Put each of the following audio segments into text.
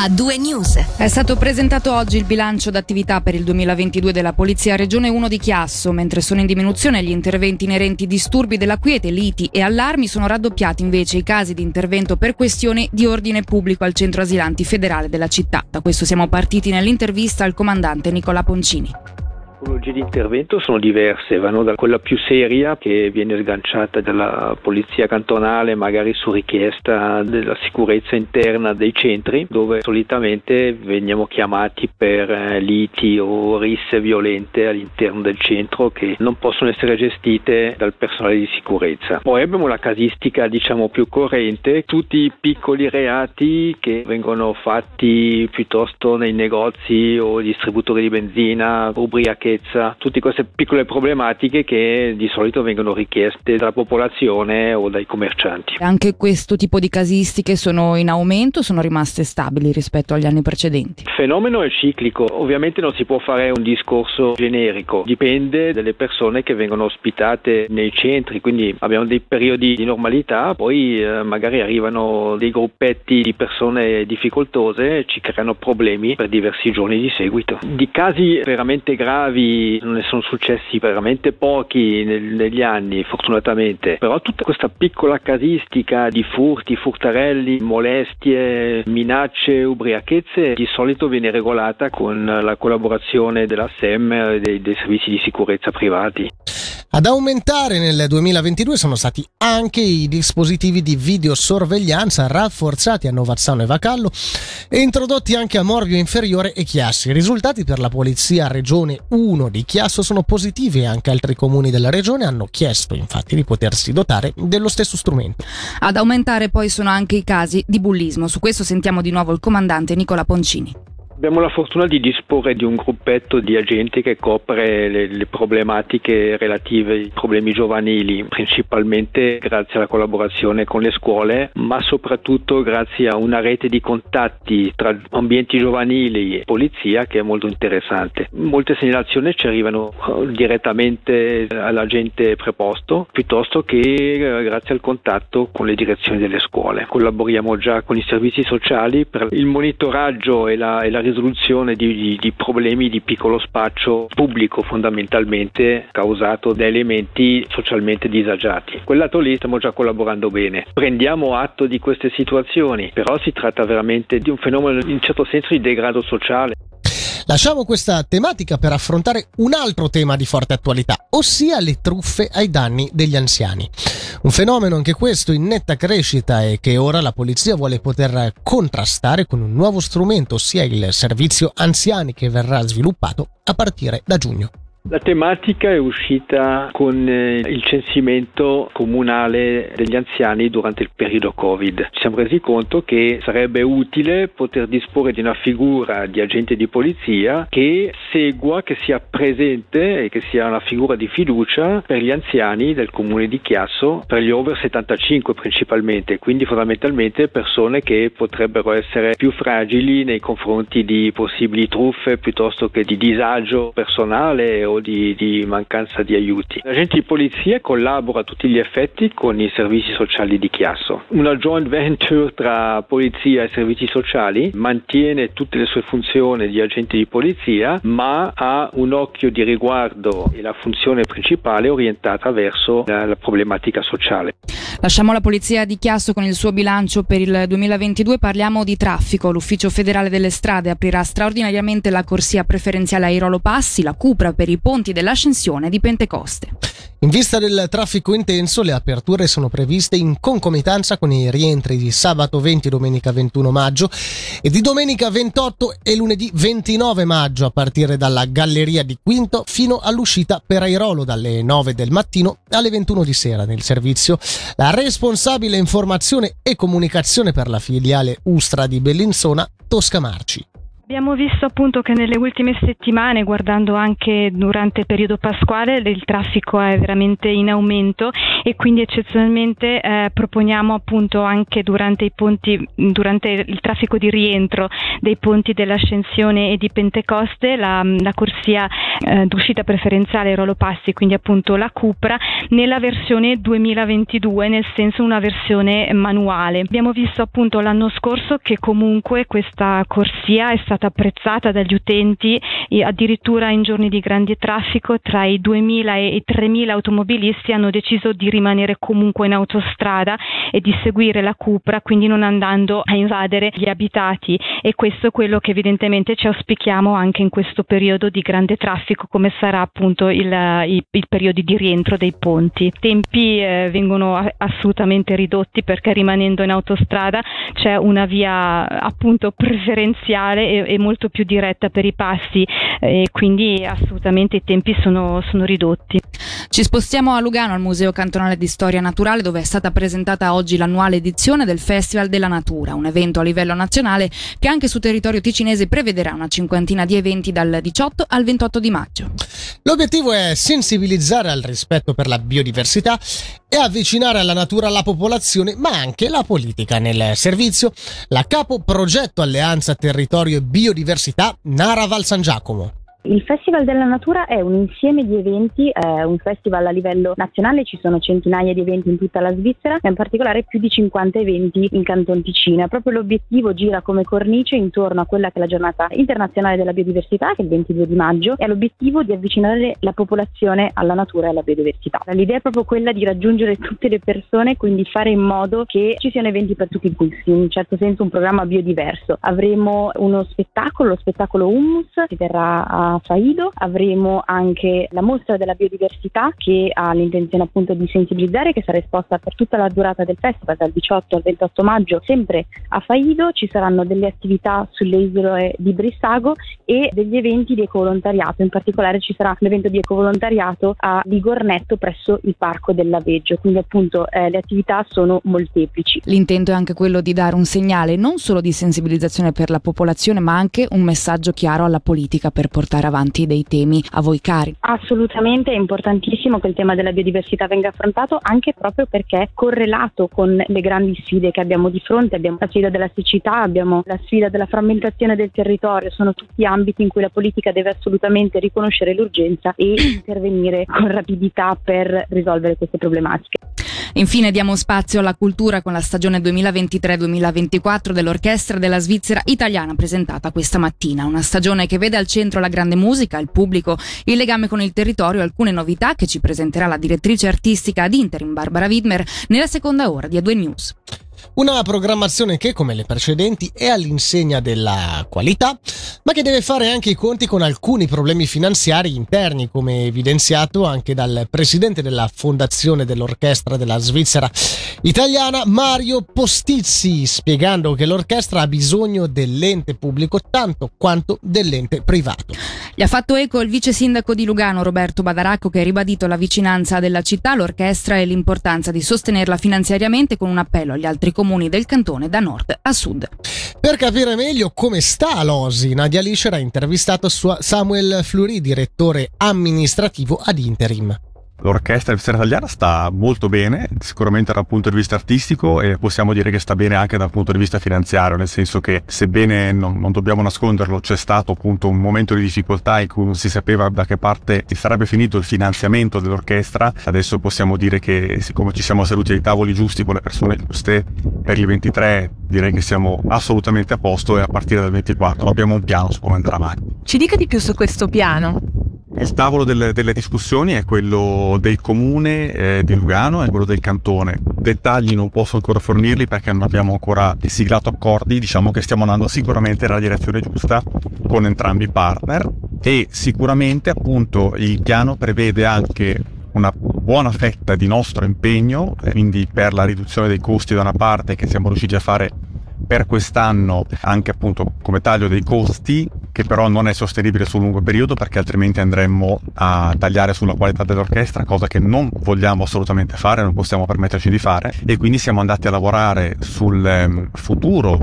a due news. È stato presentato oggi il bilancio d'attività per il 2022 della Polizia Regione 1 di Chiasso. Mentre sono in diminuzione gli interventi inerenti disturbi della quiete, liti e allarmi, sono raddoppiati invece i casi di intervento per questioni di ordine pubblico al centro asilanti federale della città. Da questo siamo partiti nell'intervista al comandante Nicola Poncini. Tipologie di intervento sono diverse, vanno da quella più seria che viene sganciata dalla polizia cantonale, magari su richiesta della sicurezza interna dei centri, dove solitamente veniamo chiamati per eh, liti o risse violente all'interno del centro che non possono essere gestite dal personale di sicurezza. Poi abbiamo la casistica diciamo più corrente, tutti i piccoli reati che vengono fatti piuttosto nei negozi o distributori di benzina, ubriachezza stanchezza, tutte queste piccole problematiche che di solito vengono richieste dalla popolazione o dai commercianti. Anche questo tipo di casistiche sono in aumento o sono rimaste stabili rispetto agli anni precedenti? Il fenomeno è ciclico, ovviamente non si può fare un discorso generico, dipende dalle persone che vengono ospitate nei centri, quindi abbiamo dei periodi di normalità, poi eh, magari arrivano dei gruppetti di persone difficoltose e ci creano problemi per diversi giorni di seguito. Di casi veramente gravi ne sono successi veramente pochi nel, negli anni, fortunatamente, però tutta questa piccola casistica di furti, furtarelli, molestie, minacce, ubriachezze di solito viene regolata con la collaborazione della SEM e dei, dei servizi di sicurezza privati. Ad aumentare nel 2022 sono stati anche i dispositivi di videosorveglianza rafforzati a Novazzano e Vacallo e introdotti anche a Morvio Inferiore e Chiassi. I risultati per la Polizia Regione 1 di Chiasso sono positivi e anche altri comuni della regione hanno chiesto infatti di potersi dotare dello stesso strumento. Ad aumentare poi sono anche i casi di bullismo. Su questo sentiamo di nuovo il comandante Nicola Poncini. Abbiamo la fortuna di disporre di un gruppetto di agenti che copre le, le, problematiche relative ai problemi giovanili, principalmente grazie alla collaborazione con le scuole, ma soprattutto grazie a una rete di contatti tra ambienti giovanili e polizia che è molto interessante. Molte segnalazioni ci arrivano eh, direttamente all'agente preposto, piuttosto che eh, grazie al contatto con le direzioni delle scuole. Collaboriamo già con i servizi sociali per il monitoraggio e la, e la risoluzione di, di, di, problemi di piccolo spaccio pubblico fondamentalmente causato da elementi socialmente disagiati. Quel lato lì stiamo già collaborando bene. Prendiamo atto di queste situazioni, però si tratta veramente di un fenomeno in un certo senso di degrado sociale. Lasciamo questa tematica per affrontare un altro tema di forte attualità, ossia le truffe ai danni degli anziani. Un fenomeno anche questo in netta crescita e che ora la polizia vuole poter contrastare con un nuovo strumento, ossia il servizio anziani che verrà sviluppato a partire da giugno. La tematica è uscita con eh, il censimento comunale degli anziani durante il periodo Covid. Ci siamo resi conto che sarebbe utile poter disporre di una figura di agente di polizia che segua, che sia presente e che sia una figura di fiducia per gli anziani del comune di Chiasso, per gli over 75 principalmente, quindi fondamentalmente persone che potrebbero essere più fragili nei confronti di possibili truffe piuttosto che di disagio personale o di, di, mancanza di aiuti. L'agente di polizia collabora a tutti gli effetti con i servizi sociali di Chiasso. Una joint venture tra polizia e servizi sociali mantiene tutte le sue funzioni di agente di polizia, ma ha un occhio di riguardo e la funzione principale orientata verso la, la problematica sociale. Lasciamo la polizia di Chiasso con il suo bilancio per il 2022, parliamo di traffico. L'Ufficio federale delle strade aprirà straordinariamente la corsia preferenziale ai Rolo Passi, la Cupra per i ponti dell'ascensione di Pentecoste. In vista del traffico intenso, le aperture sono previste in concomitanza con i rientri di sabato 20 domenica 21 maggio e di domenica 28 e lunedì 29 maggio a partire dalla Galleria di Quinto fino all'uscita per Airolo dalle 9 del mattino alle 21 di sera nel servizio. La responsabile informazione e comunicazione per la filiale Ustra di Bellinzona, Tosca Marci. Abbiamo visto appunto che nelle ultime settimane, guardando anche durante il periodo pasquale, il traffico è veramente in aumento e quindi eccezionalmente eh, proponiamo appunto anche durante i ponti, durante il traffico di rientro dei ponti dell'Ascensione e di Pentecoste, la, la corsia eh, d'uscita preferenziale Rolo Passi, quindi appunto la Cupra, nella versione 2022, nel senso una versione manuale. Abbiamo visto appunto l'anno scorso che comunque questa corsia è stata stata apprezzata dagli utenti addirittura in giorni di grande traffico tra i 2.000 e i 3.000 automobilisti hanno deciso di rimanere comunque in autostrada e di seguire la Cupra quindi non andando a invadere gli abitati e questo è quello che evidentemente ci auspichiamo anche in questo periodo di grande traffico come sarà appunto il, il, il periodo di rientro dei ponti. I tempi eh, vengono assolutamente ridotti perché rimanendo in autostrada c'è una via appunto preferenziale e, e molto più diretta per i passi e quindi assolutamente i tempi sono, sono ridotti. Ci spostiamo a Lugano al Museo Cantonale di Storia Naturale dove è stata presentata oggi l'annuale edizione del Festival della Natura, un evento a livello nazionale che anche su territorio ticinese prevederà una cinquantina di eventi dal 18 al 28 di maggio. L'obiettivo è sensibilizzare al rispetto per la biodiversità e avvicinare alla natura la popolazione, ma anche la politica. Nel servizio, la capo progetto Alleanza Territorio e Biodiversità Nara Val San Giacomo. Il Festival della Natura è un insieme di eventi, è un festival a livello nazionale, ci sono centinaia di eventi in tutta la Svizzera, ma in particolare più di 50 eventi in Canton Ticino. Proprio l'obiettivo gira come cornice intorno a quella che è la giornata internazionale della biodiversità, che è il 22 di maggio, e all'obiettivo di avvicinare la popolazione alla natura e alla biodiversità. L'idea è proprio quella di raggiungere tutte le persone, quindi fare in modo che ci siano eventi per tutti i gusti, in un certo senso un programma biodiverso. Avremo uno spettacolo, lo spettacolo Hummus, che verrà a Faido, avremo anche la mostra della biodiversità che ha l'intenzione appunto di sensibilizzare che sarà esposta per tutta la durata del festival dal 18 al 28 maggio sempre a Faido, ci saranno delle attività sulle isole di Brissago e degli eventi di ecovolontariato, in particolare ci sarà un evento di ecovolontariato a Ligornetto presso il parco dell'Aveggio, quindi appunto eh, le attività sono molteplici. L'intento è anche quello di dare un segnale non solo di sensibilizzazione per la popolazione ma anche un messaggio chiaro alla politica per portare portare avanti dei temi a voi cari. Assolutamente è importantissimo che il tema della biodiversità venga affrontato anche proprio perché è correlato con le grandi sfide che abbiamo di fronte, abbiamo la sfida della siccità, abbiamo la sfida della frammentazione del territorio, sono tutti ambiti in cui la politica deve assolutamente riconoscere l'urgenza e intervenire con rapidità per risolvere queste problematiche. Infine diamo spazio alla cultura con la stagione 2023-2024 dell'Orchestra della Svizzera italiana presentata questa mattina. Una stagione che vede al centro la grande musica, il pubblico, il legame con il territorio alcune novità che ci presenterà la direttrice artistica ad interim Barbara Widmer nella seconda ora di A2 News. Una programmazione che, come le precedenti, è all'insegna della qualità, ma che deve fare anche i conti con alcuni problemi finanziari interni, come evidenziato anche dal presidente della fondazione dell'orchestra della Svizzera italiana, Mario Postizzi, spiegando che l'orchestra ha bisogno dell'ente pubblico tanto quanto dell'ente privato. Gli ha fatto eco il vice sindaco di Lugano, Roberto Badaracco, che ha ribadito la vicinanza della città all'orchestra e l'importanza di sostenerla finanziariamente con un appello agli altri comuni del cantone da nord a sud. Per capire meglio come sta l'Osi, Nadia Liscer ha intervistato Samuel Fluri, direttore amministrativo ad interim. L'orchestra del italiana sta molto bene, sicuramente dal punto di vista artistico e possiamo dire che sta bene anche dal punto di vista finanziario, nel senso che sebbene non, non dobbiamo nasconderlo, c'è stato appunto un momento di difficoltà in cui non si sapeva da che parte si sarebbe finito il finanziamento dell'orchestra, adesso possiamo dire che siccome ci siamo seduti ai tavoli giusti con le persone giuste, per il 23 direi che siamo assolutamente a posto e a partire dal 24 abbiamo un piano su come andrà avanti. Ci dica di più su questo piano. Il tavolo delle, delle, discussioni è quello del comune eh, di Lugano e quello del cantone. Dettagli non posso ancora fornirli perché non abbiamo ancora siglato accordi, diciamo che stiamo andando sicuramente nella direzione giusta con entrambi i partner e sicuramente appunto il piano prevede anche una buona fetta di nostro impegno, quindi per la riduzione dei costi da una parte che siamo riusciti a fare per quest'anno anche appunto come taglio dei costi che però non è sostenibile sul lungo periodo perché altrimenti andremmo a tagliare sulla qualità dell'orchestra, cosa che non vogliamo assolutamente fare, non possiamo permetterci di fare e quindi siamo andati a lavorare sul ehm, futuro,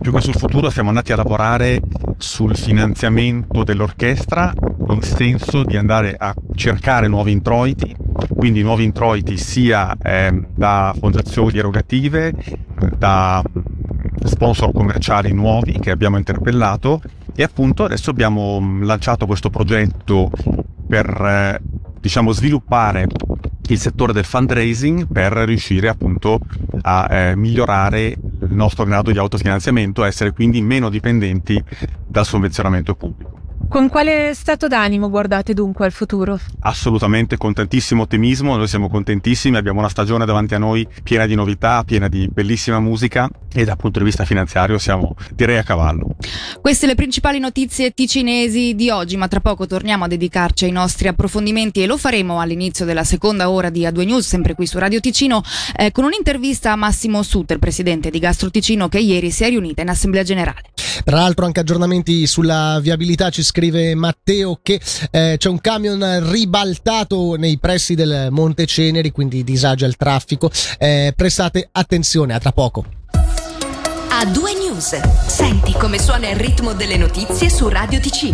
più che sul futuro siamo andati a lavorare sul finanziamento dell'orchestra in senso di andare a cercare nuovi introiti, quindi nuovi introiti sia eh, da fondazioni erogative, da sponsor commerciali nuovi che abbiamo interpellato e appunto adesso abbiamo lanciato questo progetto per eh, diciamo sviluppare il settore del fundraising per riuscire appunto a eh, migliorare il nostro grado di autofinanziamento, essere quindi meno dipendenti dal sovvenzionamento pubblico. Con quale stato d'animo guardate dunque al futuro? Assolutamente con tantissimo ottimismo, noi siamo contentissimi, abbiamo una stagione davanti a noi piena di novità, piena di bellissima musica e dal punto di vista finanziario siamo direi a cavallo. Queste le principali notizie ticinesi di oggi, ma tra poco torniamo a dedicarci ai nostri approfondimenti e lo faremo all'inizio della seconda ora di A2 News, sempre qui su Radio Ticino, eh, con un'intervista a Massimo Sutter, presidente di Gastro Ticino, che ieri si è riunita in Assemblea Generale. Tra l'altro anche aggiornamenti sulla viabilità ci scrive Matteo che eh, c'è un camion ribaltato nei pressi del Monte Ceneri, quindi disagio al traffico. Eh, prestate attenzione, a tra poco. A due news. Senti come suona il ritmo delle notizie su Radio Ticino.